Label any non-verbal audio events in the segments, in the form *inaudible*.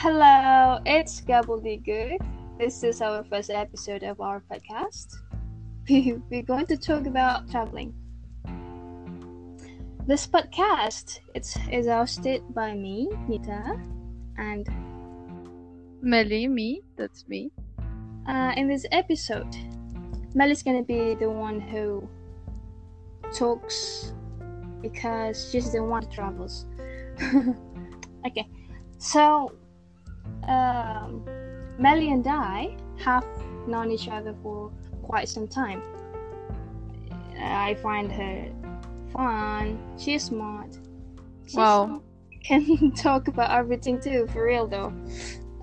Hello, it's Gobbledygook. This is our first episode of our podcast. *laughs* We're going to talk about traveling. This podcast it's, is hosted by me, Nita, and Melly, me, that's me. uh, in this episode, Melly's gonna be the one who talks because she's the one who travels. *laughs* okay, so um, Melly and I have known each other for quite some time. I find her fun. She's smart. She's Wow. *laughs* Can talk about everything too, for real though. *laughs*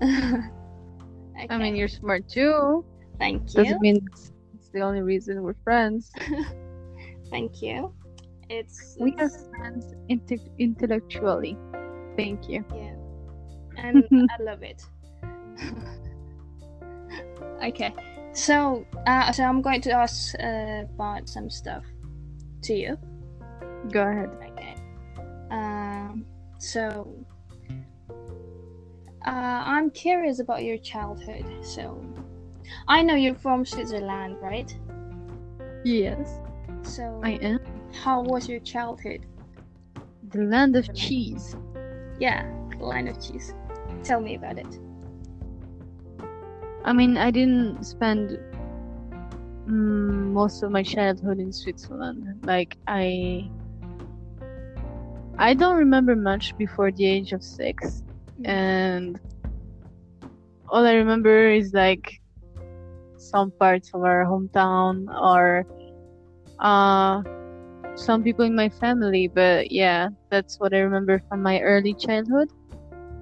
I mean, you're smart too. thank you. Doesn't mean it's it's the only reason we're friends. *laughs* Thank you. It's We are friends inte- intellectually. Thank you. yeah, and *laughs* I love it. *laughs* okay, so uh, so I'm going to ask uh, about some stuff to you. Go ahead. Okay. Um. So. Uh, I'm curious about your childhood. So, I know you're from Switzerland, right? Yes, So, I am. how was your childhood? The land of cheese. Yeah, the land of cheese. Tell me about it. I mean, I didn't spend mm, most of my childhood in Switzerland. Like I, I don't remember much before the age of six, and all I remember is like some parts of our hometown or uh, some people in my family. But yeah, that's what I remember from my early childhood.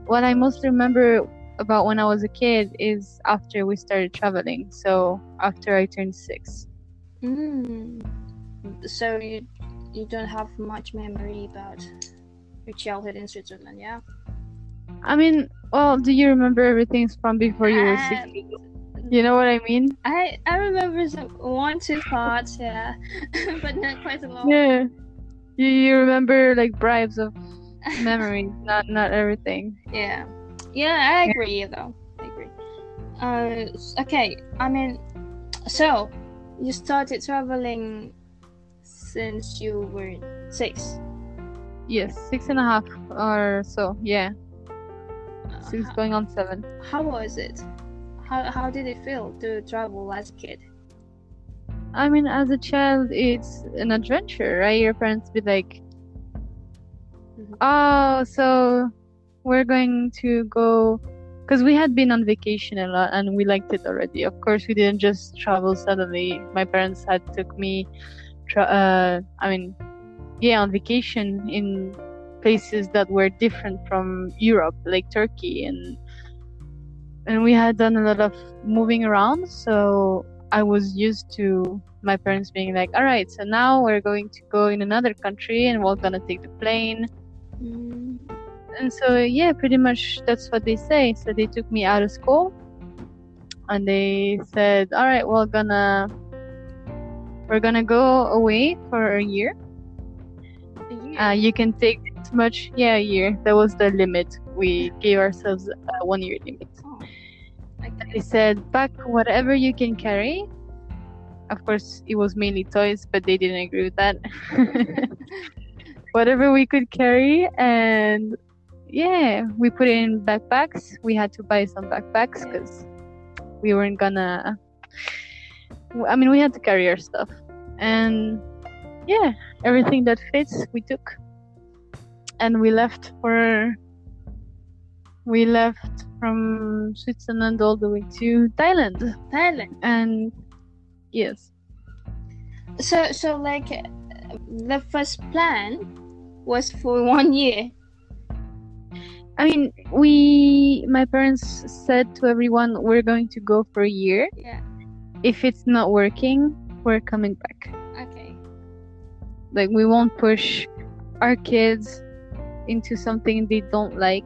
What I most remember about when I was a kid is after we started traveling. So after I turned six. Mm. So you you don't have much memory about your childhood in Switzerland, yeah? I mean, well, do you remember everything from before you were six? Um, You know what I mean? I I remember some one two parts, yeah, *laughs* but not quite a lot. Yeah. You, you remember like bribes of memory, not not everything. Yeah, yeah, I agree though. I agree. Uh, okay. I mean, so you started traveling since you were six. Yes, six and a half or so. Yeah, Uh, six going on seven. how was it? How how did it feel to travel as a kid? I mean, as a child, it's an adventure, right? Your parents be like. "Oh, so we're going to go," because we had been on vacation a lot and we liked it already. Of course, we didn't just travel suddenly. My parents had took me, tra- uh, I mean, yeah, on vacation in places that were different from Europe, like Turkey, and and we had done a lot of moving around. So I was used to my parents being like, "All right, so now we're going to go in another country and we're gonna take the plane." Mm, And so yeah, pretty much that's what they say. So they took me out of school and they said, "All right, we're gonna we're gonna go away for a year. a year. Uh, you can take this much, yeah, a year. That was the limit. We gave ourselves a one year limit. oh. They said, pack whatever you can carry. Of course, it was mainly toys, but they didn't agree with that. *laughs* *laughs* whatever we could carry, and yeah, we put it in backpacks. We had to buy some backpacks because we weren't gonna. I mean, we had to carry our stuff, and yeah, everything that fits we took, and we left for. We left from Switzerland all the way to Thailand, Thailand. and yes, So so like the first plan was for one year. I mean, we, my parents said to everyone, we're going to go for a year. Yeah. If it's not working, we're coming back. Okay. Like, we won't push our kids into something they don't like,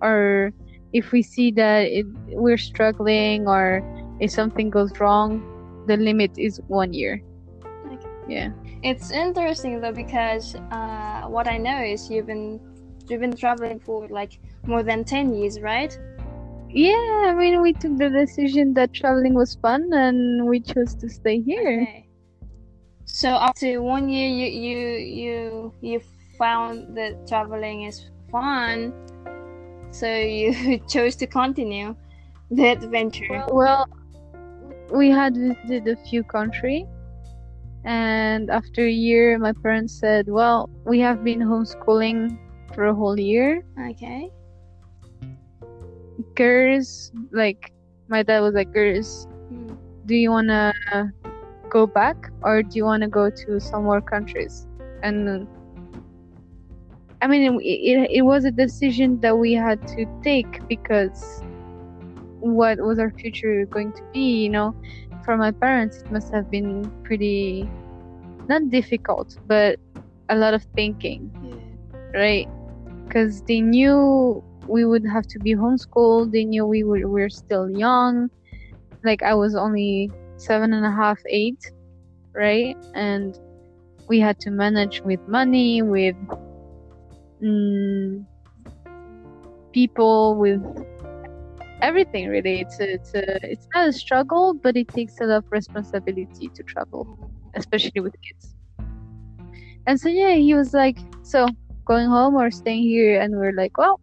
or if we see that it, we're struggling, or if something goes wrong, the limit is one year. Okay. Yeah. It's interesting though because uh, what I know is you've been you've been traveling for like more than ten years, right? yeah, I mean, we took the decision that traveling was fun, and we chose to stay here. Okay. So after one year, you you you you found that traveling is fun, so you *laughs* chose to continue the adventure. Well, we had visited a few countries, and after a year, my parents said, "Well, we have been homeschooling for a whole year. Okay. Girls, like my dad was like, girls, Hmm. do you wanna go back or do you wanna go to some more countries?" And I mean, it, it, it was a decision that we had to take because what was our future going to be, you know? For my parents, it must have been pretty, not difficult, but a lot of thinking, Yeah. right? Because they knew we would have to be homeschooled, they knew we were, we were still young. Like, I was only seven and a half, eight, right? And we had to manage with money, with mm, people, with everything really. It's a, it's a, it's not a struggle, but it takes a lot of responsibility to travel, especially with kids. And so yeah, he was like, so going home or staying here, and we're like, well,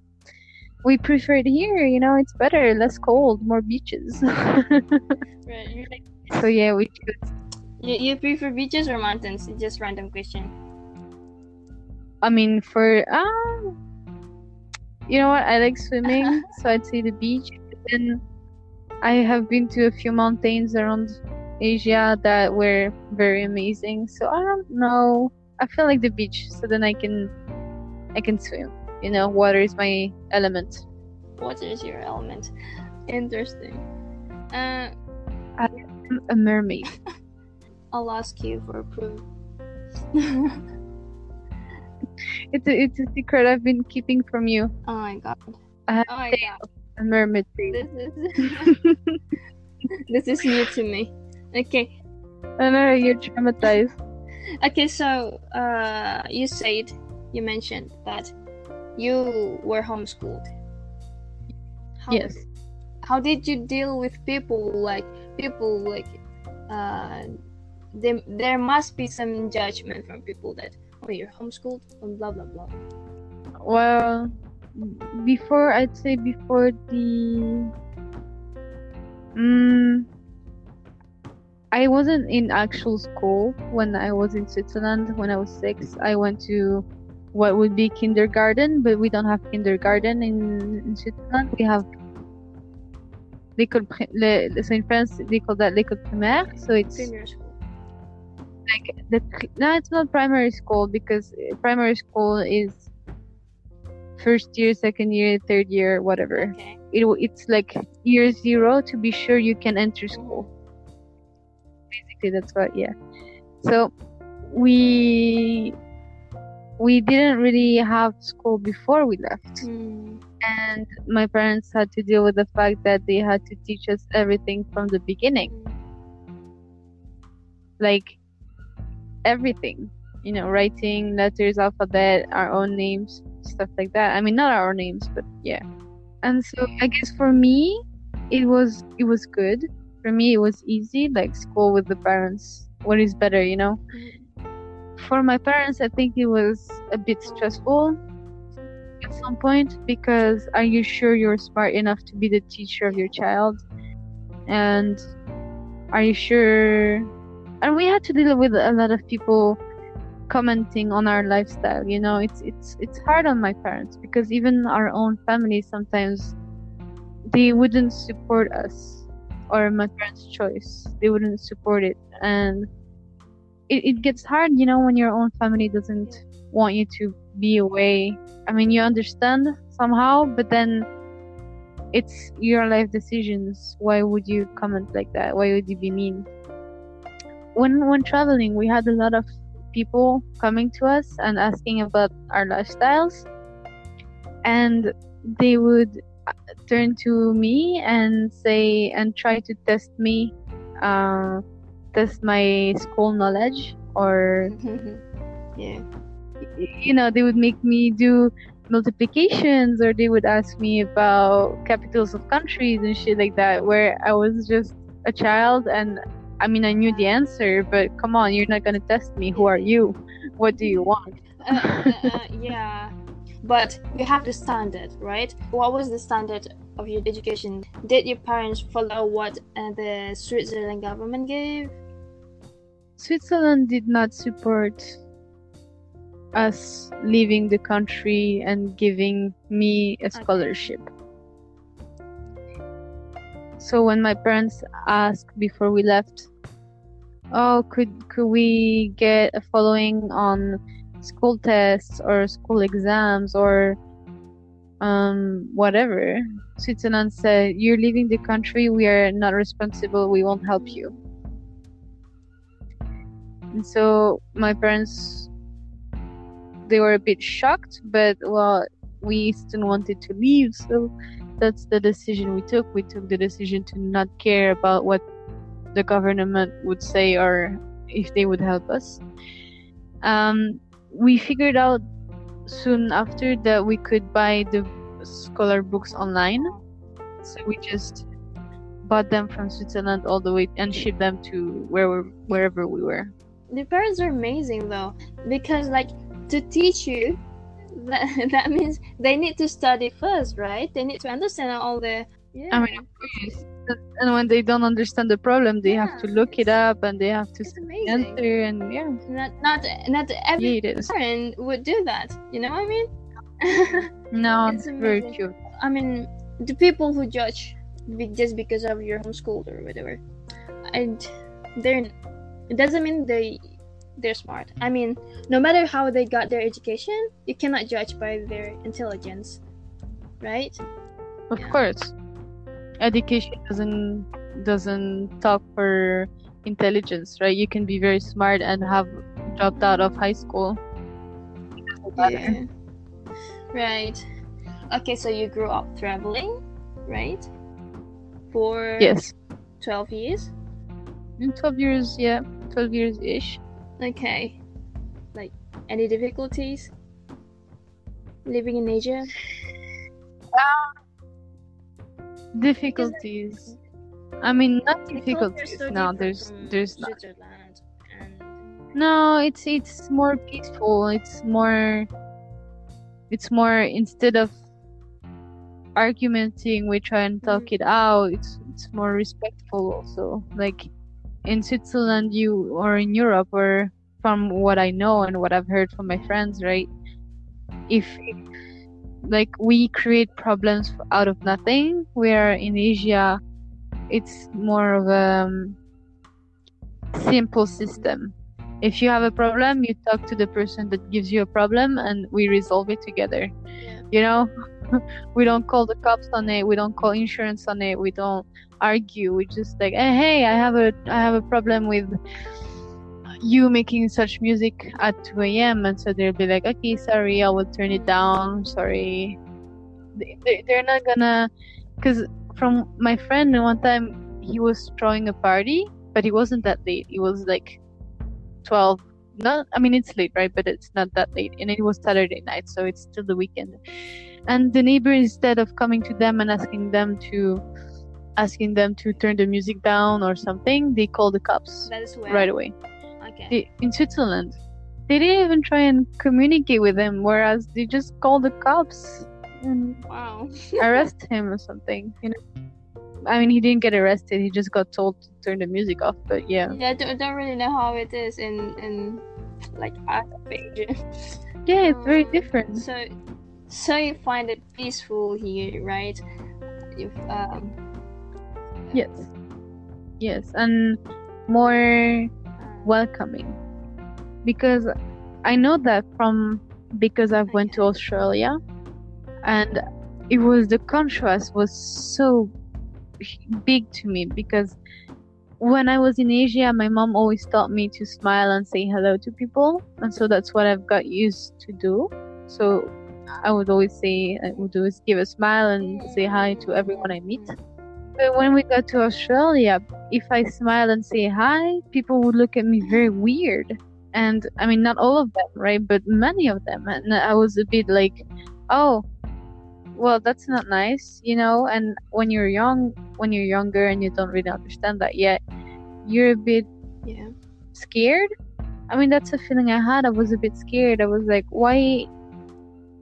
we prefer it here. You know, it's better, less cold, more beaches. *laughs* Right. Like, so yeah, we you, you prefer beaches or mountains? It's just random question. I mean, for um, you know what? I like swimming, *laughs* so I'd say the beach. Then I have been to a few mountains around Asia that were very amazing. So I don't know. I feel like the beach, so then I can, I can swim. You know, water is my element. What is your element? Interesting. Uh, I'm a mermaid. *laughs* I'll ask you for proof. *laughs* It's a, it's a secret I've been keeping from you. oh my god. I have Oh my god. A mermaid. This is *laughs* this is new to me. Okay. I know you're traumatized. Okay, so uh you said you mentioned that you were homeschooled. How, Yes. How did you deal with people like people like uh there, there must be some judgment from people that oh you're homeschooled and blah blah blah. Well, before I'd say before the, mm, I wasn't in actual school when I was in Switzerland. When I was six, I went to what would be kindergarten, but we don't have kindergarten in, in Switzerland. We have l'école, pri- le, le- so in France they call that l'école primaire. So it's like the no it's not primary school because uh, primary school is first year second year third year whatever. Okay. it, it's like year zero to be sure you can enter school. Basically that's what yeah. So we we didn't really have school before we left. Hmm. and my parents had to deal with the fact that they had to teach us everything from the beginning. Like everything you know writing letters alphabet our own names stuff like that. I mean not our names but yeah. And so i mm. guess for me it was it was good. For me it was easy like school with the parents what is better you know? Mm. For my parents i think it was a bit stressful at some point because are you sure you're smart enough to be the teacher of your child? And are you sure? And we had to deal with a lot of people commenting on our lifestyle you know it's it's it's hard on my parents because even our own family sometimes they wouldn't support us or my parents choice. They wouldn't support it. And it, it gets hard you know when your own family doesn't want you to be away. I mean you understand somehow but then it's your life decisions. Why would you comment like that? Why would you be mean? When when traveling we had a lot of people coming to us and asking about our lifestyles and they would uh, turn to me and say and try to test me uh, test my school knowledge or *laughs* yeah. you know they would make me do multiplications or they would ask me about capitals of countries and shit like that where I was just a child and I mean I knew the answer but come on you're not gonna test me. Who are you? What do you want? Uh, uh, uh, yeah. But you have the standard right? What was the standard of your education? Did your parents follow what uh, the switzerland government gave? Switzerland did not support us leaving the country and giving me a scholarship so when my parents asked before we left oh could could we get a following on school tests or school exams or um, whatever. Switzerland said, You're leaving the country, we are not responsible, we won't help you. And so my parents, they were a bit shocked, but well, we still wanted to leave, so that's the decision we took. We took the decision to not care about what the government would say or if they would help us. Um, we figured out soon after that we could buy the scholar books online. So we just bought them from Switzerland all the way and shipped them to where wherever we were. The parents are amazing though, because like to teach you, that, *laughs* that means they need to study first, right? They need to understand all the. Yeah. I mean, and when they don't understand the problem they yeah, have to look it up and they have to answer and yeah not not not every yeah, parent would do that you know what i mean *laughs* no *laughs* it's very true i mean the people who judge just because of your homeschool or whatever and they're it doesn't mean they they're smart. I mean no matter how they got their education you cannot judge by their intelligence right? Of yeah. course. Education doesn't doesn't talk for intelligence right? You can be very smart and have dropped out of high school. Yeah. right. Okay so you grew up traveling right? For yes. 12 years? In 12 years yeah. 12 years ish okay. Like any difficulties? Living in asia? Um, difficulties. I mean not difficulties. no there's there's not. No it's it's more peaceful. It's more it's more instead of argumenting we try and talk mm-hmm. it out. It's it's more respectful also. Like in switzerland you or in europe or from what i know and what i've heard from my friends right? If, like we create problems out of nothing where in asia it's more of a um, simple system. If you have a problem you talk to the person that gives you a problem and we resolve it together. You know? *laughs* We don't call the cops on it we don't call insurance on it we don't argue we just like hey, hey i have a i have a problem with you making such music at 2 a.m. and so they'll be like, okay, sorry, I will turn it down. Sorry. They're not gonna, because from my friend, one time he was throwing a party, but it wasn't that late. It was like 12. Not, I mean, it's late, right? But it's not that late. And it was Saturday night, so it's still the weekend. And the neighbor, instead of coming to them and asking them to, asking them to turn the music down or something, they call the cops right away. Okay. They, in Switzerland, they didn't even try and communicate with him, whereas they just called the cops and wow. *laughs* arrest him or something. You know. I mean, he didn't get arrested. He just got told to turn the music off. But yeah. Yeah, I don't, don't really know how it is in in like Azerbaijan. Yeah, it's very different. So, so you find it peaceful here, right? If um. Yes. Yes, and more welcoming because I know that from because i've went to Australia and it was the contrast was so big to me because when I was in Asia, my mom always taught me to smile and say hello to people, and so that's what I've got used to do. So I would always say, I would always give a smile and say hi to everyone I meet. But when we got to Australia, if I smile and say hi, people would look at me very weird. And I mean, not all of them, right? But many of them. And I was a bit like, oh, well, that's not nice, you know. And when you're young, when you're younger and you don't really understand that yet, you're a bit Yeah. scared. I mean, that's a feeling I had. I was a bit scared. I was like, why?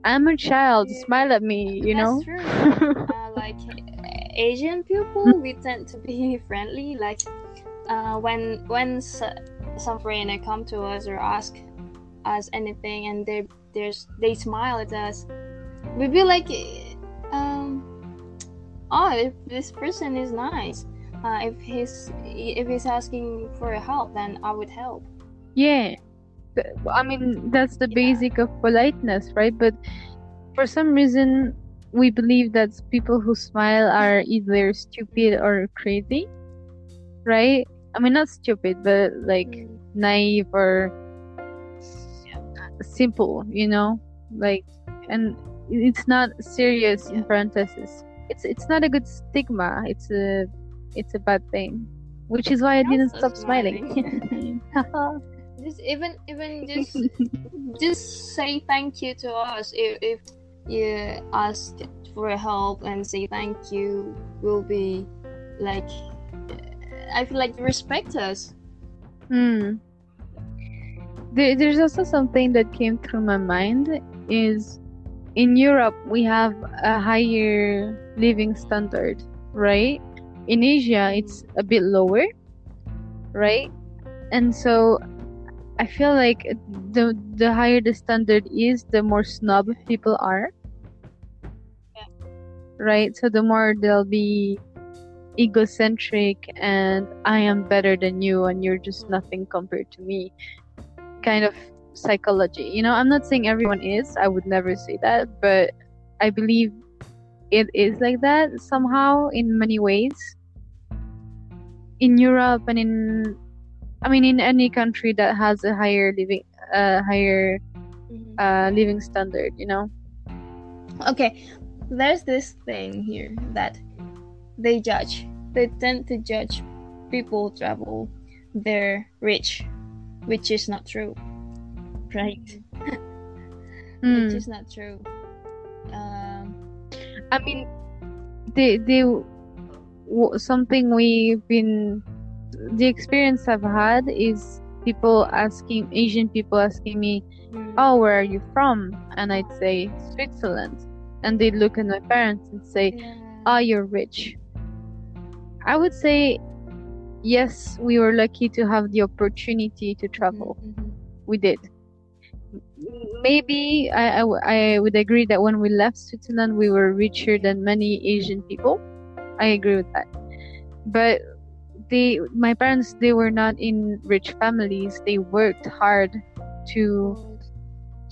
I'm a child. Smile at me, you know? That's true. uh, like Asian people, we tend to be *laughs* friendly. Like uh, when when s- some foreigner come to us or ask us anything, and they there's they smile at us, we be like, um, oh, if this person is nice. Uh, if he's if he's asking for help, then I would help. Yeah. I mean, that's the Yeah. basic of politeness, right? But for some reason, we believe that people who smile are either stupid or crazy, right? I mean, not stupid, but like Mm. naive or simple, you know? Like, and it's not serious in parentheses. It's it's not a good stigma. It's a it's a bad thing, which is why I didn't so stop smiling. *laughs* just even even just just say thank you to us if, if you ask for help and say thank you will be like i feel like you respect us Hmm. There, there's also something that came through my mind is in Europe we have a higher living standard, right? In Asia it's a bit lower, right? And so I feel like the the higher the standard is, the more snob people are. Right? So the more they'll be egocentric and I am better than you and you're just nothing compared to me kind of psychology. You know, I'm not saying everyone is, I would never say that, but I believe it is like that somehow in many ways. In Europe and in I mean in any country that has a higher living uh higher uh living standard, you know. okay there's this thing here that they judge. They tend to judge people travel they're rich which is not true right? Mm. *laughs* which is not true. Um I mean, they they w- something we've been the experience I've had is people asking Asian people asking me, mm, "Oh, where are you from?" And I'd say Switzerland, and they'd look at my parents and say. "Oh, you're rich." I would say, yes, we were lucky to have the opportunity to travel. Mhm, We did. Maybe I would agree that when we left Switzerland, we were richer than many Asian people. I agree with that. But they, my parents, they were not in rich families. They worked hard to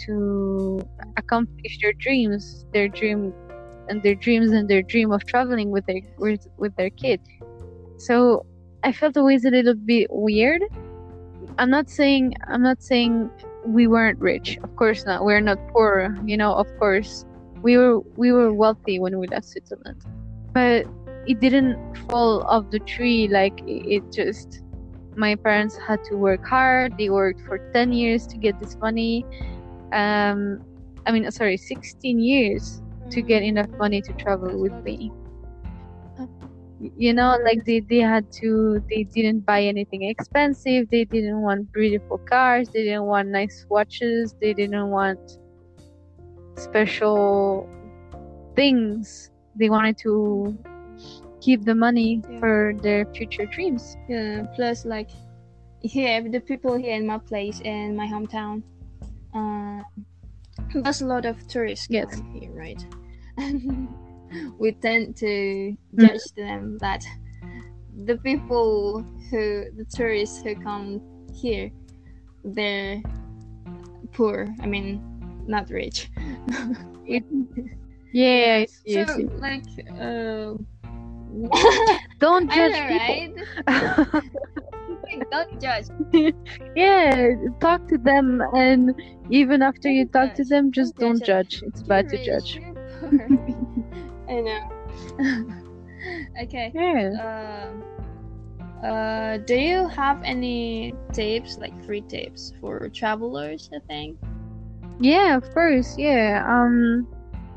to accomplish their dreams, their dream, and their dreams and their dream of traveling with their with, with their kid. So I felt always a little bit weird. I'm not saying I'm not saying we weren't rich. Of course not. We're not poor. You know. Of course, we were we were wealthy when we left Switzerland, but it didn't fall off the tree. Like it, just. My parents had to work hard. They worked for ten years to get this money. Um, I mean, sorry, sixteen years to get enough money to travel with me. You know like they, they had to they didn't buy anything expensive. They didn't want beautiful cars. They didn't want nice watches. They didn't want special things. They wanted to keep the money Yeah. for their future dreams. Yeah, plus like here, the people here in my place in my hometown, uh, there's a lot of tourists Yes. here, right? And *laughs* we tend to Mm. judge them that the people who the tourists who come here, they're poor. I mean, not rich. *laughs* yeah I see, so see. like, uh, *laughs* don't judge know, people right? Don't judge. *laughs* yeah talk to them and even after you Don't talk to them just Don't don't judge. judge it's bad to You're judge rich, you're poor. *laughs* I know. *laughs* okay. yeah Um. Uh, do you have any tips, like free tips for travelers? I think. Yeah, of course. Yeah. Um,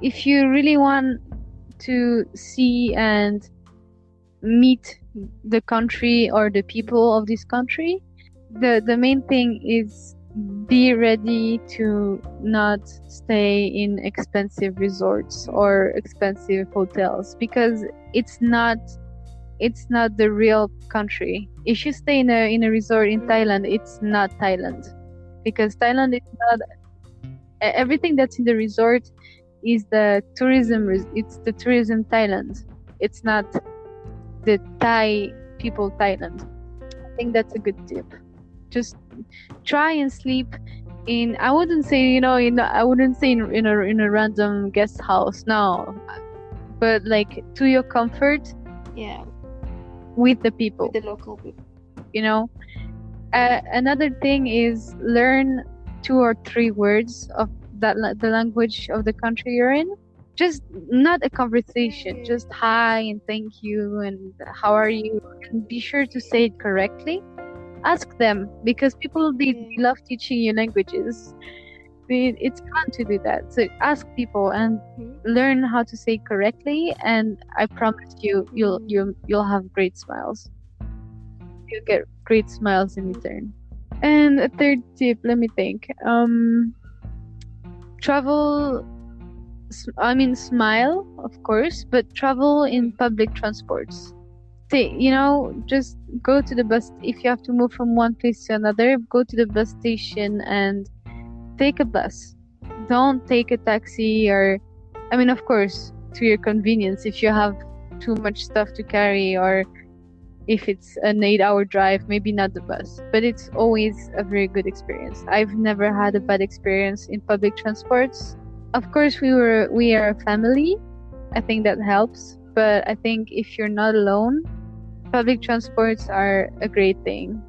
if you really want to see and meet the country or the people of this country the the main thing is be ready to not stay in expensive resorts or expensive hotels because it's not it's not the real country. If you stay in a in a resort in thailand it's not thailand because thailand is not everything that's in the resort is the tourism it's the tourism thailand. It's not the thai people thailand. I think that's a good tip. Just try and sleep in i wouldn't say you know in i wouldn't say in, in a in a random guest house no. But like to your comfort Yeah, with the people. With the local people. you know? Uh, another thing is learn two or three words of that la- the language of the country you're in just not a conversation just hi and thank you and how are you and be sure to say it correctly. Ask them because people they love teaching you languages. It's fun to do that. So ask people and Mhm. learn how to say correctly and i promise you you'll Mhm. you'll you'll have great smiles. You'll get great smiles in return. And a third tip let me think. Um travel i mean smile of course but travel in public transports. Say, you know just go to the bus if you have to move from one place to another go to the bus station and take a bus. Don't take a taxi or i mean of course to your convenience if you have too much stuff to carry or if it's an eight hour drive maybe not the bus. But it's always a very good experience. I've never had a bad experience in public transports of course we were we are a family. I think that helps. But i think if you're not alone public transports are a great thing.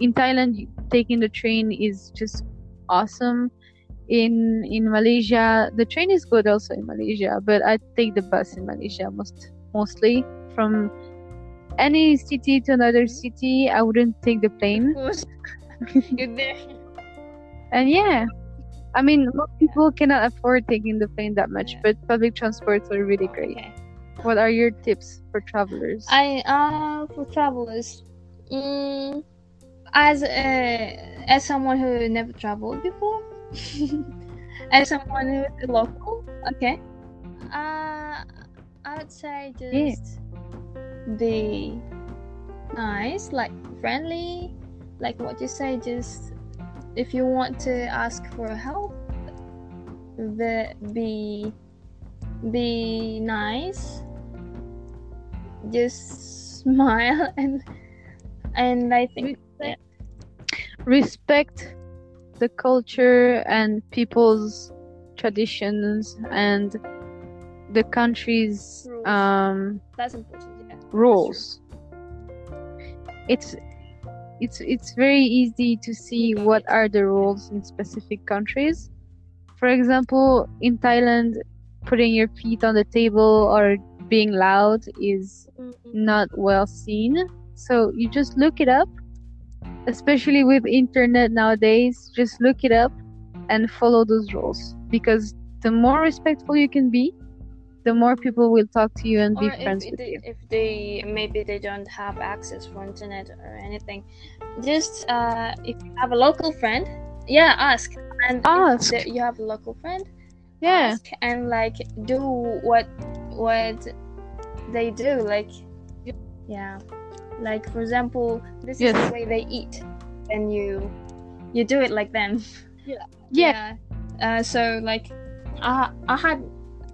In thailand taking the train is just awesome. In in malaysia the train is good also in malaysia but i take the bus in malaysia most mostly. From any city to another city i wouldn't take the plane. Of course. *laughs* You're and yeah i mean most people cannot afford taking the plane that much Yeah. but public transports are really great Okay. what are your tips for travelers I uh for travelers, mm, as a, as someone who never traveled before, *laughs* as someone who's a local, okay. Uh, I would say Yeah. just be nice, like friendly, like what you say. Just if you want to ask for help, the be be nice just smile *laughs* and and I think that respect the culture and people's traditions and the country's Rules. um, that's important. Yeah. rules. It's it's it's very easy to see what are the rules in specific countries. For example, in Thailand, putting your feet on the table or being loud is mm-hmm. not well seen. So you just look it up, especially with internet nowadays. Just look it up and follow those rules because the more respectful you can be, the more people will talk to you and be Or if friends with they, you. if they maybe they don't have access for internet or anything, just uh, if you have a local friend, yeah, ask. And if Ask. the- you have a local friend, Yeah, ask and like do what what they do like yeah. Like for example this is the way they eat and you you do it like them. Yeah, uh, so like I, I had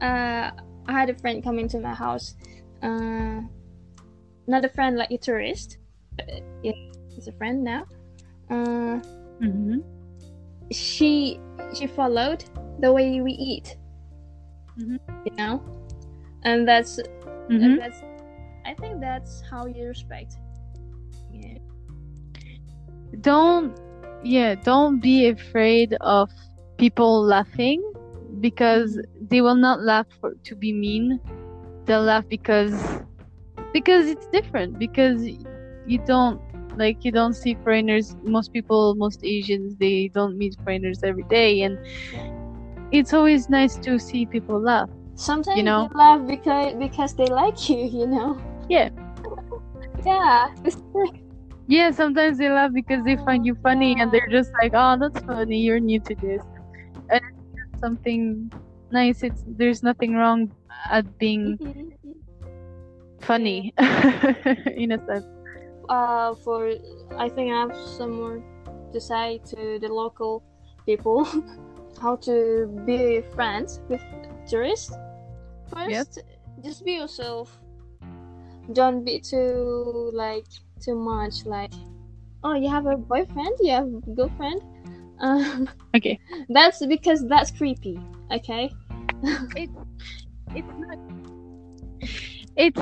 uh, I had a friend come into my house uh, not a friend like a tourist but, yeah he's a friend now uh, hmm she she followed the way we eat Mhm. you know? And that's hmm and that's i think that's how you respect. Yeah. Don't yeah don't be afraid of people laughing because they will not laugh for to be mean they'll laugh because because it's different because you don't like you don't see foreigners most people most asians they don't meet foreigners every day and it's always nice to see people laugh. Sometimes You know? laugh because because they like you, you know. Yeah. Yeah. Yeah, sometimes they laugh because they find you funny and they're just like, "Oh, that's funny. You're new to this." And it's just something nice. It's there's nothing wrong at being *laughs* funny *laughs* in a sense. uh, for I think I have some more to say to the local people *laughs* how to be friends with tourists. First, just be yourself. Don't be too like too much like. Oh, you have a boyfriend? You have a girlfriend? Uh, *laughs* Okay. that's because that's creepy. Okay. It's not it's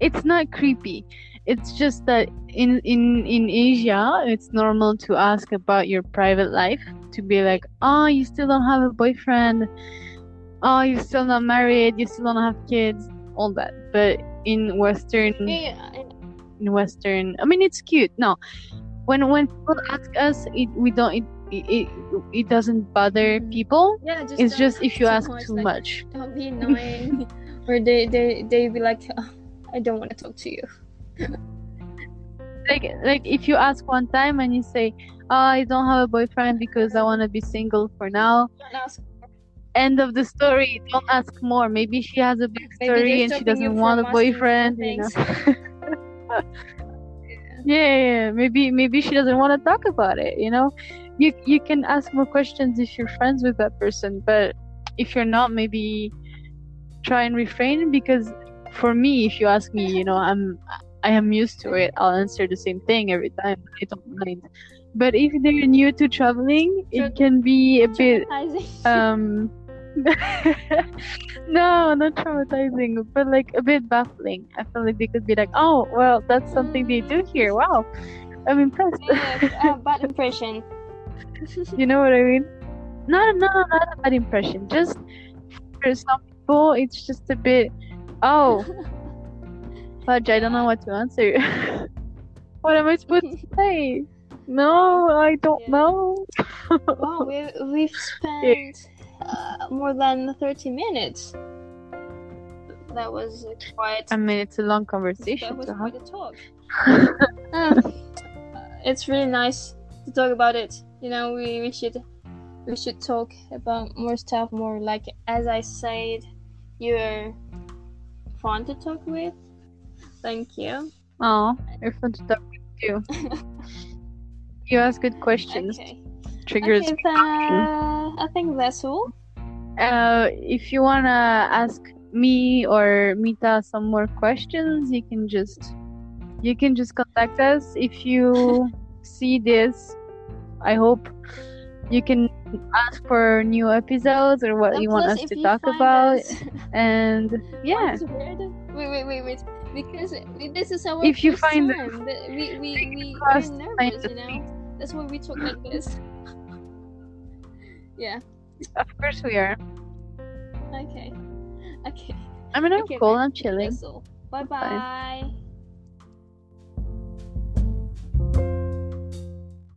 it's not creepy. It's just that in in in Asia, it's normal to ask about your private life. To be like, oh, you still don't have a boyfriend. Oh, you're still not married. You still don't have kids. All that. But in Western Yeah, in Western, I mean, it's cute. No, when when people ask us, it we don't. It it, it, doesn't bother Mhm. people. yeah. Just It's just if you ask much, too like, much. Don't be *laughs* annoying, or they they they be like, "Oh, I don't want to talk to you. *laughs* like like if you ask one time and you say oh, i don't have a boyfriend because i want to be single for now Don't ask. end of the story don't ask more maybe she has a big story and she doesn't want a from asking more boyfriend you know *laughs* yeah, yeah, yeah maybe maybe she doesn't want to talk about it you know you you can ask more questions if you're friends with that person but if you're not maybe try and refrain because for me if you ask me you know i'm i am used to it. I'll answer the same thing every time. I don't mind. But if they're new to traveling it can be a bit *laughs* um *laughs* no not traumatizing but like a bit baffling. I feel like they could be like oh well that's something they do here. Wow. I'm impressed. Yeah, uh, bad impression. *laughs* *laughs* you know what i mean no no no not a bad impression just for some people it's just a bit oh *laughs* fudge i don't know what to answer *laughs* what am i supposed to say no i don't Yeah. know wow, we we've spent uh, more than thirty minutes. That was uh, quite. i mean it's a long conversation. that was quite a talk. Um, it's really nice to talk about it. You know, we, we should we should talk about more stuff. More like as I said, you're fun to talk with. Thank you. Oh, you're fun to talk with too. *laughs* you ask good questions. Okay. Triggers. Okay, I think that's all. Uh, if you wanna ask me or Nita some more questions, you can just you can just contact us. If you *laughs* see this, I hope you can ask for new episodes or what and you want us to talk about. *laughs* and yeah. Wait, wait, wait, wait. Because this is our if you find time. We we we are nervous, you know. That's why we talk like this. *laughs* yeah. Of course we are. Okay. Okay. I mean, I'm okay, cool. I'm chilling. Bye bye.